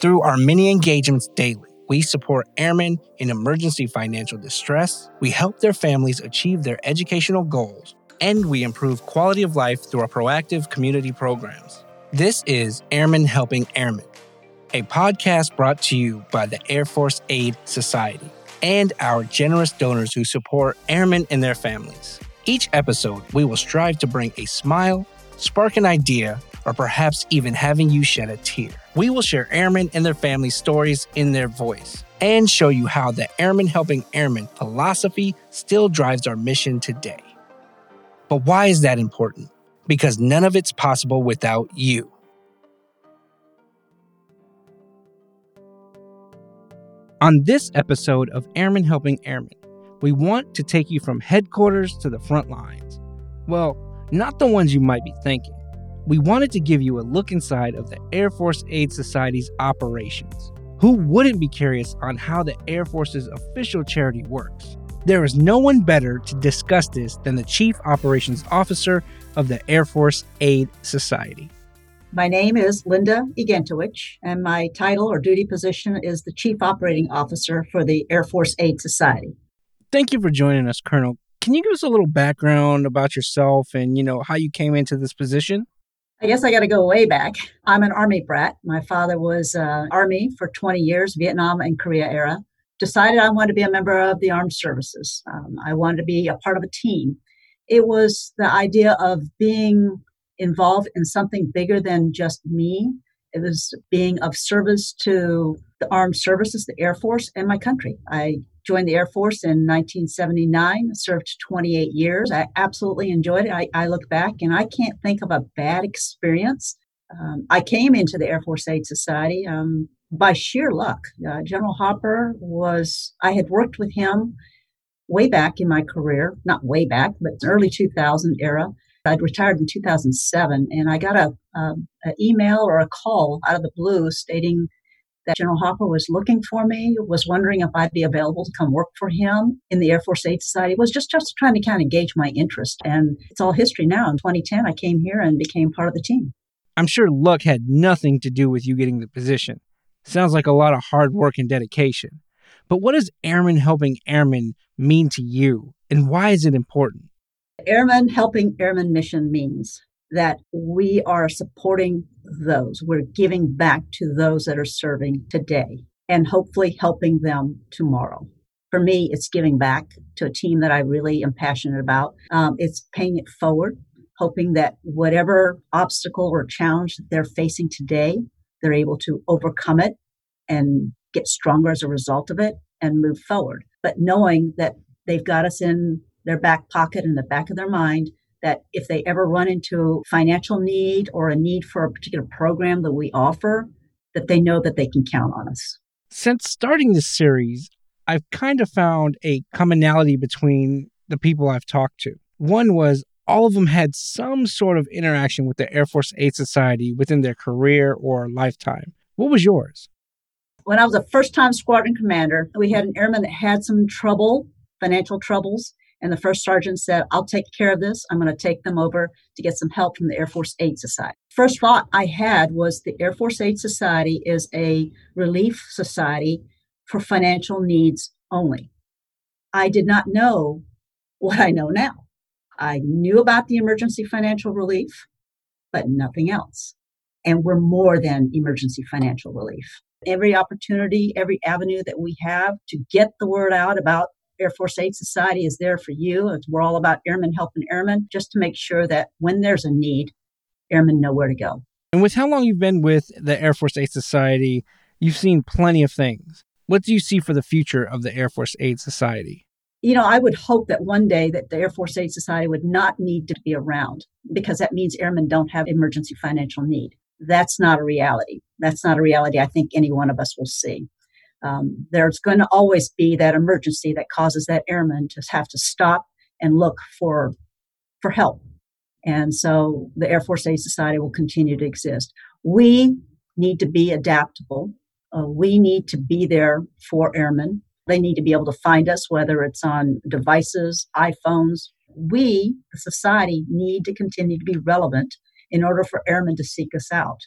Through our many engagements daily, we support airmen in emergency financial distress, we help their families achieve their educational goals, and we improve quality of life through our proactive community programs. This is Airmen Helping Airmen, a podcast brought to you by the Air Force Aid Society and our generous donors who support airmen and their families. Each episode, we will strive to bring a smile, spark an idea, or perhaps even having you shed a tear. We will share airmen and their families' stories in their voice and show you how the Airmen Helping Airmen philosophy still drives our mission today. But why is that important? Because none of it's possible without you. On this episode of Airmen Helping Airmen, we want to take you from headquarters to the front lines. Well, not the ones you might be thinking. We wanted to give you a look inside of the Air Force Aid Society's operations. Who wouldn't be curious on how the Air Force's official charity works? There is no one better to discuss this than the Chief Operations Officer of the Air Force Aid Society. My name is Linda Egentowich, and my title or duty position is the Chief Operating Officer for the Air Force Aid Society. Thank you for joining us, Colonel. Can you give us a little background about yourself and, you know, how you came into this position? I guess I got to go way back. I'm an Army brat. My father was uh, Army for 20 years, Vietnam and Korea era. Decided I wanted to be a member of the armed services. Um, I wanted to be a part of a team. It was the idea of being involved in something bigger than just me. It was being of service to the armed services, the Air Force, and my country. I joined the Air Force in 1979, served 28 years. I absolutely enjoyed it. I, I look back and I can't think of a bad experience. Um, I came into the Air Force Aid Society um, by sheer luck. Uh, General Hopper was, I had worked with him way back in my career, not way back, but early 2000 era. I'd retired in 2007, and I got a, um, an email or a call out of the blue stating that General Hopper was looking for me, was wondering if I'd be available to come work for him in the Air Force Aid Society. Was just, just trying to kind of gauge my interest. And it's all history now. In 2010, I came here and became part of the team. I'm sure luck had nothing to do with you getting the position. Sounds like a lot of hard work and dedication. But what does Airmen Helping Airmen mean to you, and why is it important? Airmen Helping Airmen mission means that we are supporting those. We're giving back to those that are serving today and hopefully helping them tomorrow. For me, it's giving back to a team that I really am passionate about. Um, it's paying it forward, hoping that whatever obstacle or challenge that they're facing today, they're able to overcome it and get stronger as a result of it and move forward. But knowing that they've got us in their back pocket in the back of their mind that if they ever run into financial need or a need for a particular program that we offer, that they know that they can count on us. Since starting this series, I've kind of found a commonality between the people I've talked to. One was all of them had some sort of interaction with the Air Force Aid Society within their career or lifetime. What was yours? When I was a first time squadron commander, we had an airman that had some trouble, financial troubles, and the first sergeant said, I'll take care of this. I'm going to take them over to get some help from the Air Force Aid Society. First thought I had was the Air Force Aid Society is a relief society for financial needs only. I did not know what I know now. I knew about the emergency financial relief, but nothing else. And we're more than emergency financial relief. Every opportunity, every avenue that we have to get the word out about Air Force Aid Society is there for you. We're all about airmen helping airmen just to make sure that when there's a need, airmen know where to go. And with how long you've been with the Air Force Aid Society, you've seen plenty of things. What do you see for the future of the Air Force Aid Society? You know, I would hope that one day that the Air Force Aid Society would not need to be around because that means airmen don't have emergency financial need. That's not a reality. That's not a reality I think any one of us will see um, there's going to always be that emergency that causes that airman to have to stop and look for for help. And so the Air Force Aid Society will continue to exist. We need to be adaptable. Uh, we need to be there for airmen. They need to be able to find us, whether it's on devices, iPhones. We, the society, need to continue to be relevant in order for airmen to seek us out.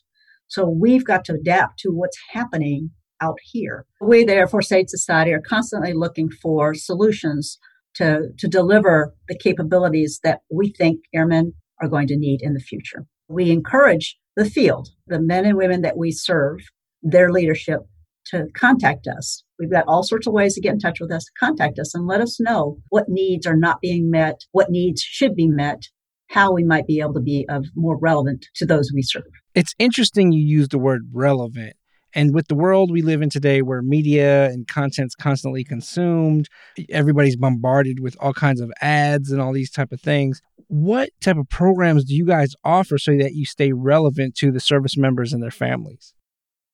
So we've got to adapt to what's happening out here. We, the Air Force Aid Society, are constantly looking for solutions to, to deliver the capabilities that we think airmen are going to need in the future. We encourage the field, the men and women that we serve, their leadership to contact us. We've got all sorts of ways to get in touch with us, contact us and let us know what needs are not being met, what needs should be met, how we might be able to be of more relevant to those we serve. It's interesting you use the word relevant. And with the world we live in today where media and content's constantly consumed, everybody's bombarded with all kinds of ads and all these type of things. What type of programs do you guys offer so that you stay relevant to the service members and their families?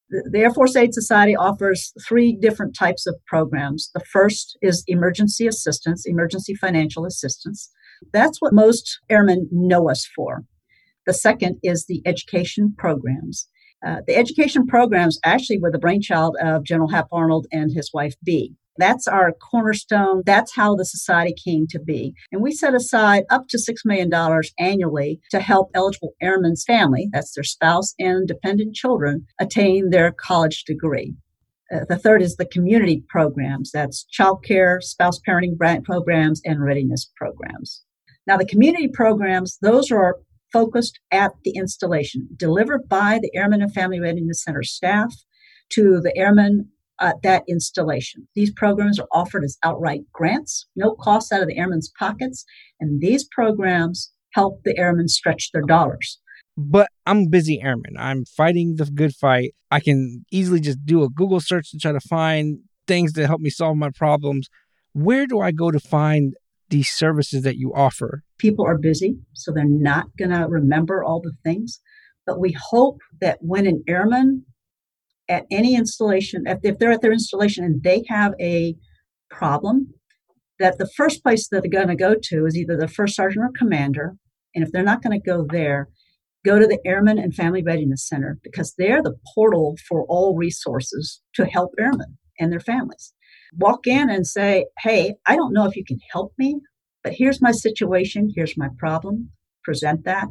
The Air Force Aid Society offers three different types of programs. The first is emergency assistance, emergency financial assistance. That's what most airmen know us for. The second is the education programs. Uh, the education programs actually were the brainchild of General Hap Arnold and his wife Bee. That's our cornerstone. That's how the society came to be. And we set aside up to $6 million annually to help eligible airmen's family, that's their spouse and dependent children, attain their college degree. Uh, the third is the community programs. That's child care, spouse parenting grant programs, and readiness programs. Now, the community programs, those are focused at the installation, delivered by the Airmen and Family Readiness Center staff to the airmen at that installation. These programs are offered as outright grants, no cost out of the airmen's pockets, and these programs help the airmen stretch their dollars. But I'm a busy airman. I'm fighting the good fight. I can easily just do a Google search to try to find things to help me solve my problems. Where do I go to find these services that you offer? People are busy, so they're not going to remember all the things. But we hope that when an airman at any installation, if, they're at their installation and they have a problem, that the first place that they're going to go to is either the first sergeant or commander. And if they're not going to go there, go to the Airmen and Family Readiness Center because they're the portal for all resources to help airmen and their families walk in and say, Hey, I don't know if you can help me, but here's my situation, here's my problem, present that.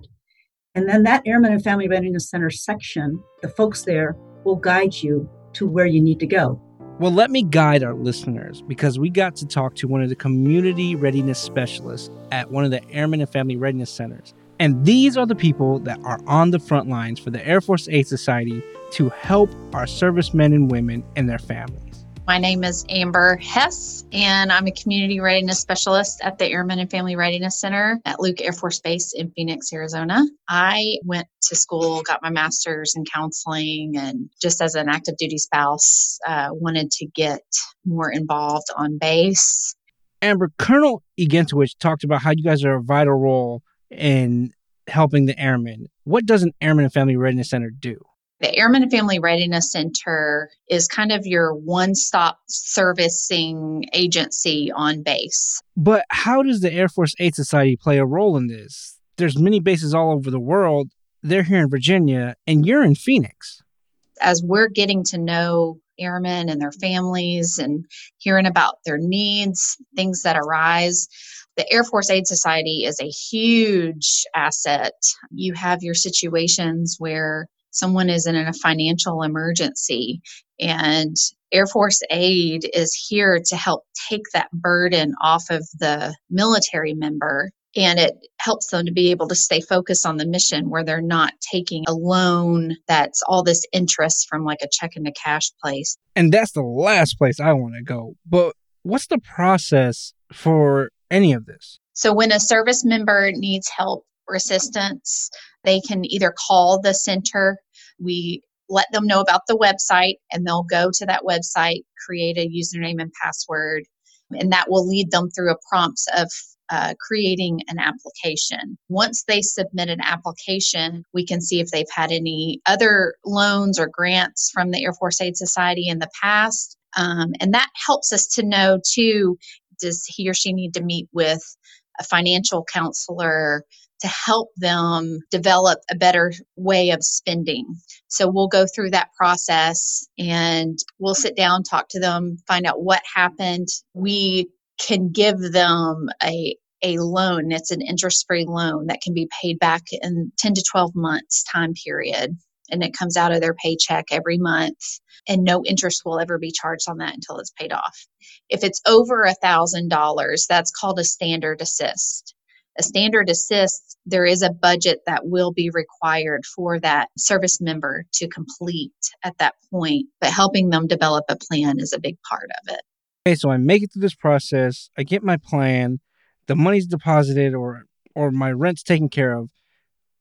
And then that Airmen and Family Readiness Center section, the folks there will guide you to where you need to go. Well, let me guide our listeners because we got to talk to one of the community readiness specialists at one of the Airmen and Family Readiness Centers. And these are the people that are on the front lines for the Air Force Aid Society to help our servicemen and women and their families. My name is Amber Hess, and I'm a community readiness specialist at the Airmen and Family Readiness Center at Luke Air Force Base in Phoenix, Arizona. I went to school, got my master's in counseling, and just as an active duty spouse, uh, wanted to get more involved on base. Amber, Colonel Egentowich talked about how you guys are a vital role in helping the airmen. What does an Airmen and Family Readiness Center do? The Airmen and Family Readiness Center is kind of your one stop servicing agency on base. But how does the Air Force Aid Society play a role in this? There's many bases all over the world. They're here in Virginia, and you're in Phoenix. As we're getting to know airmen and their families and hearing about their needs, things that arise, the Air Force Aid Society is a huge asset. You have your situations where someone is in a financial emergency and Air Force Aid is here to help take that burden off of the military member and it helps them to be able to stay focused on the mission where they're not taking a loan that's all this interest from like a check into cash place. And that's the last place I want to go. But what's the process for any of this? So when a service member needs help or assistance, they can either call the center. We let them know about the website and they'll go to that website, create a username and password, and that will lead them through a prompt of uh, creating an application. Once they submit an application, we can see if they've had any other loans or grants from the Air Force Aid Society in the past. Um, and that helps us to know too does he or she need to meet with a financial counselor to help them develop a better way of spending. So we'll go through that process and we'll sit down, talk to them, find out what happened. We can give them a a loan. It's an interest free loan that can be paid back in 10 to 12 months time period. And it comes out of their paycheck every month and no interest will ever be charged on that until it's paid off. If it's over a thousand dollars, that's called a standard assist. A standard assist, there is a budget that will be required for that service member to complete at that point, but helping them develop a plan is a big part of it. Okay, so I make it through this process, I get my plan, the money's deposited or or my rent's taken care of.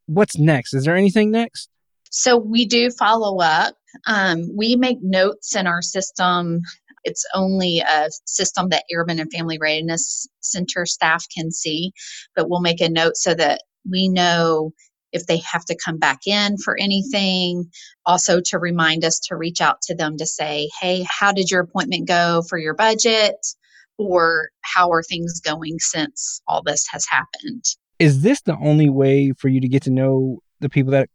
What's next? Is there anything next? So we do follow up. Um, we make notes in our system. It's only a system that Airmen and Family Readiness Center staff can see, but we'll make a note so that we know if they have to come back in for anything. Also, to remind us to reach out to them to say, hey, how did your appointment go for your budget? Or how are things going since all this has happened? Is this the only way for you to get to know the people that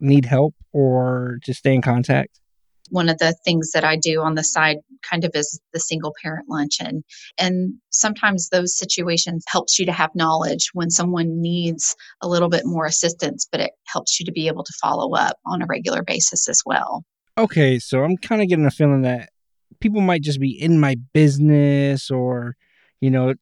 need help or to stay in contact? One of the things that I do on the side kind of is the single parent luncheon. And sometimes those situations helps you to have knowledge when someone needs a little bit more assistance, but it helps you to be able to follow up on a regular basis as well. Okay, so I'm kind of getting a feeling that people might just be in my business or, you know,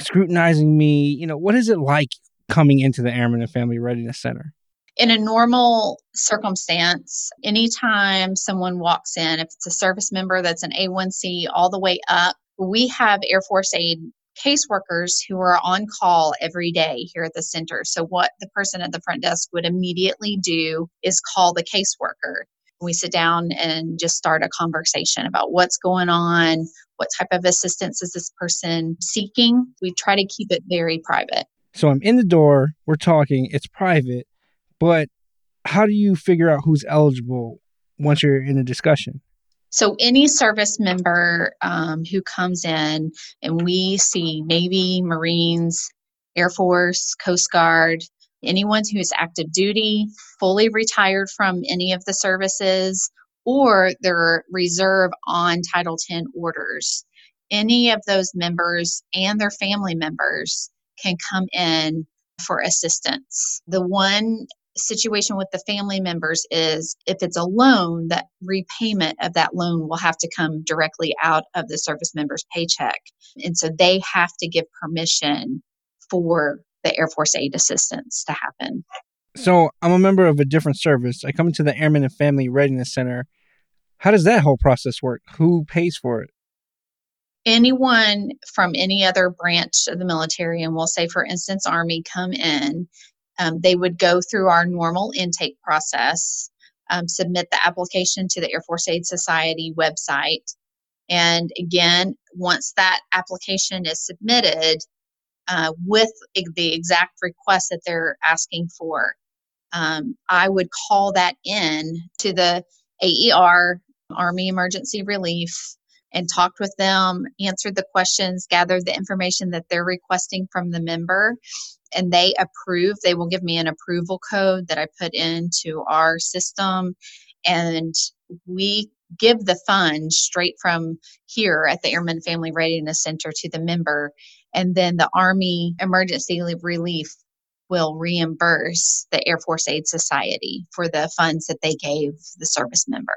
scrutinizing me. You know, what is it like coming into the Airmen and Family Readiness Center? In a normal circumstance, anytime someone walks in, if it's a service member that's an A1C all the way up, we have Air Force Aid caseworkers who are on call every day here at the center. So, what the person at the front desk would immediately do is call the caseworker. We sit down and just start a conversation about what's going on, what type of assistance is this person seeking. We try to keep it very private. So, I'm in the door, we're talking, it's private but how do you figure out who's eligible once you're in a discussion? So, any service member um, who comes in, and we see Navy, Marines, Air Force, Coast Guard, anyone who is active duty, fully retired from any of the services, or they're reserve on Title 10 orders. Any of those members and their family members can come in for assistance. The one situation with the family members is if it's a loan, that repayment of that loan will have to come directly out of the service member's paycheck. And so they have to give permission for the Air Force aid assistance to happen. So I'm a member of a different service. I come into the Airmen and Family Readiness Center. How does that whole process work? Who pays for it? Anyone from any other branch of the military, and we'll say, for instance, Army, come in um, they would go through our normal intake process, um, submit the application to the Air Force Aid Society website. And again, once that application is submitted uh, with the exact request that they're asking for, um, I would call that in to the AER, Army Emergency Relief, and talked with them, answered the questions, gathered the information that they're requesting from the member, and they approve. They will give me an approval code that I put into our system, and we give the funds straight from here at the Airmen Family Readiness Center to the member, and then the Army Emergency Relief will reimburse the Air Force Aid Society for the funds that they gave the service member.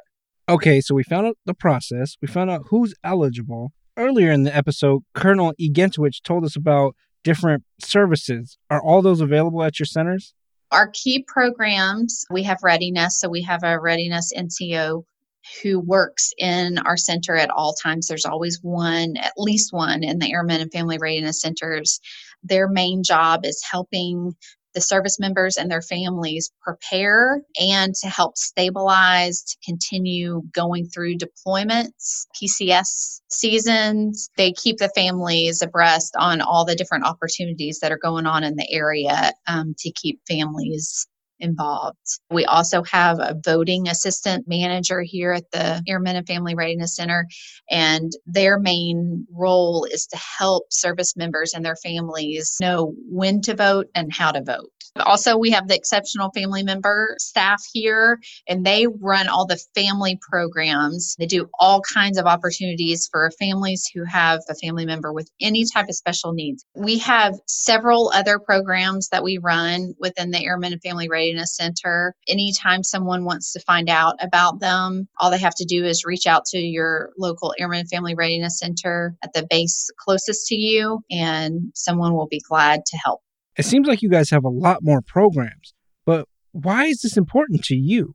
Okay, so we found out the process. We found out who's eligible. Earlier in the episode, Colonel Egentowich told us about different services. Are all those available at your centers? Our key programs, we have readiness. So we have a readiness NCO who works in our center at all times. There's always one, at least one, in the Airmen and Family Readiness Centers. Their main job is helping the service members and their families prepare and to help stabilize, to continue going through deployments, PCS seasons. They keep the families abreast on all the different opportunities that are going on in the area um, to keep families involved. We also have a voting assistant manager here at the Airmen and Family Readiness Center, and their main role is to help service members and their families know when to vote and how to vote. Also, we have the exceptional family member staff here, and they run all the family programs. They do all kinds of opportunities for families who have a family member with any type of special needs. We have several other programs that we run within the Airmen and Family Readiness Center. Anytime someone wants to find out about them, all they have to do is reach out to your local Airmen and Family Readiness Center at the base closest to you, and someone will be glad to help. It seems like you guys have a lot more programs, but why is this important to you?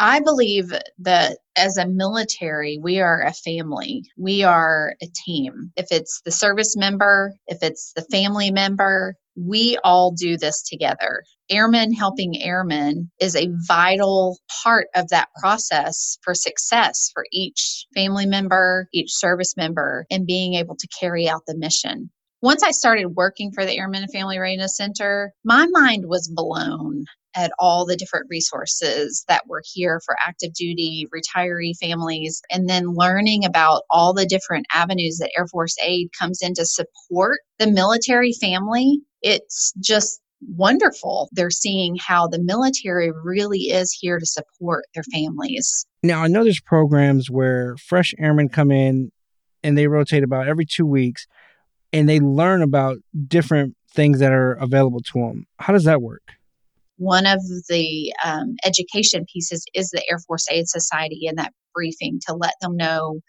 I believe that as a military, we are a family. We are a team. If it's the service member, if it's the family member, we all do this together. Airmen helping airmen is a vital part of that process for success for each family member, each service member, and being able to carry out the mission. Once I started working for the Airmen and Family Readiness Center, my mind was blown at all the different resources that were here for active duty retiree families and then learning about all the different avenues that Air Force Aid comes in to support the military family. It's just wonderful. They're seeing how the military really is here to support their families. Now, I know there's programs where fresh airmen come in and they rotate about every two weeks and they learn about different things that are available to them. How does that work? one of the um, education pieces is the Air Force Aid Society and that briefing to let them know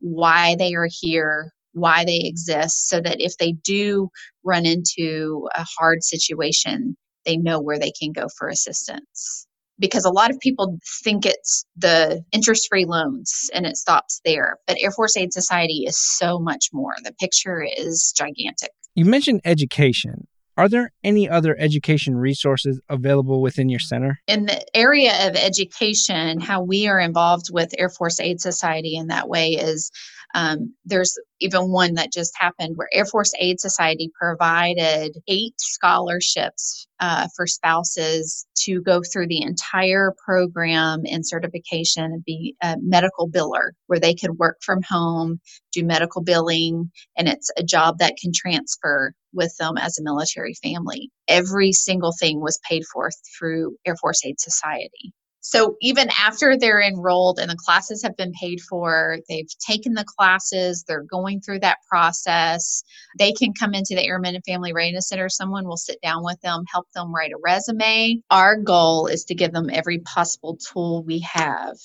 why they are here, why they exist, so that if they do run into a hard situation, they know where they can go for assistance. Because a lot of people think it's the interest free loans and it stops there. But Air Force Aid Society is so much more. The picture is gigantic. You mentioned education. Are there any other education resources available within your center? in the area of education, how we are involved with Air Force Aid Society in that way is um, there's even one that just happened where Air Force Aid Society provided eight scholarships uh, for spouses to go through the entire program and certification and be a medical biller, where they could work from home, do medical billing, and it's a job that can transfer with them as a military family. Every single thing was paid for through Air Force Aid Society. So even after they're enrolled and the classes have been paid for, they've taken the classes, they're going through that process, they can come into the Airmen and Family Readiness Center. Someone will sit down with them, help them write a resume. Our goal is to give them every possible tool we have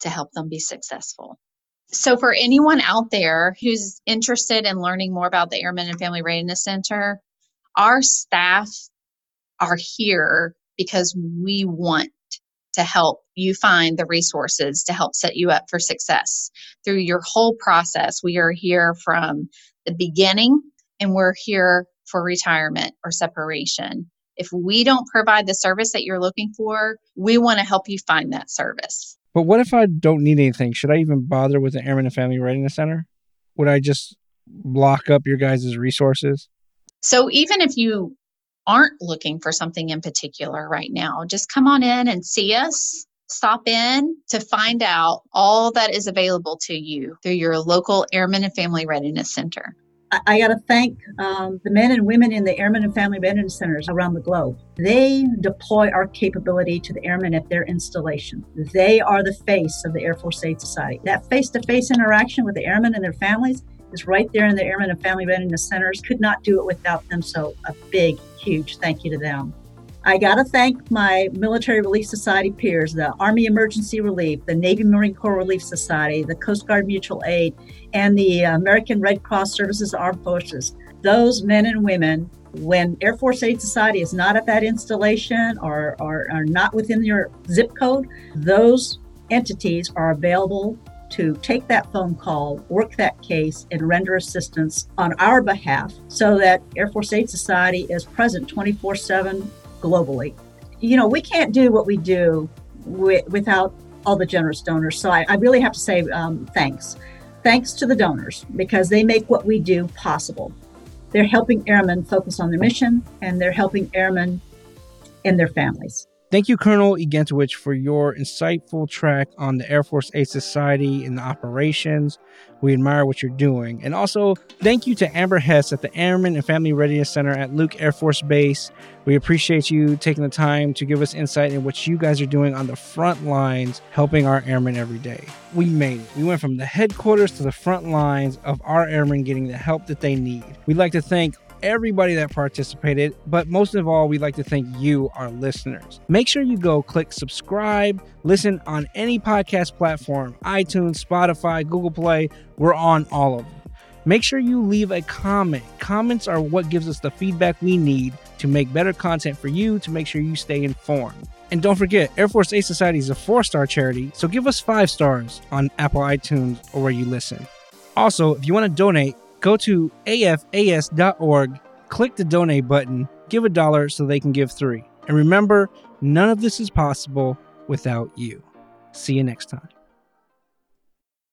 to help them be successful. So, for anyone out there who's interested in learning more about the Airmen and Family Readiness Center, our staff are here because we want to help you find the resources to help set you up for success through your whole process. We are here from the beginning and we're here for retirement or separation. If we don't provide the service that you're looking for, we want to help you find that service. But what if I don't need anything? Should I even bother with the Airmen and Family Readiness Center? Would I just block up your guys' resources? So even if you aren't looking for something in particular right now, just come on in and see us. Stop in to find out all that is available to you through your local Airmen and Family Readiness Center. I, got to thank um, the men and women in the Airmen and Family Readiness Centers around the globe. They deploy our capability to the airmen at their installation. They are the face of the Air Force Aid Society. That face to face interaction with the airmen and their families is right there in the Airmen and Family Readiness Centers. Could not do it without them. So, a big, huge thank you to them. I got to thank my Military Relief Society peers, the Army Emergency Relief, the Navy Marine Corps Relief Society, the Coast Guard Mutual Aid, and the American Red Cross Services Armed Forces. Those men and women, when Air Force Aid Society is not at that installation or, are not within your zip code, those entities are available to take that phone call, work that case, and render assistance on our behalf so that Air Force Aid Society is present 24 7 globally. You know, we can't do what we do wi- without all the generous donors. So I, I really have to say um, thanks. Thanks to the donors because they make what we do possible. They're helping airmen focus on their mission and they're helping airmen and their families. Thank you, Colonel Egentowich, for your insightful track on the Air Force Aid Society and the operations. We admire what you're doing. And also, thank you to Amber Hess at the Airmen and Family Readiness Center at Luke Air Force Base. We appreciate you taking the time to give us insight in what you guys are doing on the front lines, helping our airmen every day. We made it. We went from the headquarters to the front lines of our airmen getting the help that they need. We'd like to thank everybody that participated, but most of all, we'd like to thank you, our listeners. Make sure you go click subscribe, listen on any podcast platform iTunes, Spotify, Google Play. We're on all of them. Make sure you leave a comment. Comments are what gives us the feedback we need to make better content for you to make sure you stay informed. And don't forget, Air Force Aid Society is a four star charity, so give us five stars on Apple iTunes or where you listen. Also, if you want to donate, go to afas.org, click the donate button, give a dollar so they can give three. And remember, none of this is possible without you. See you next time.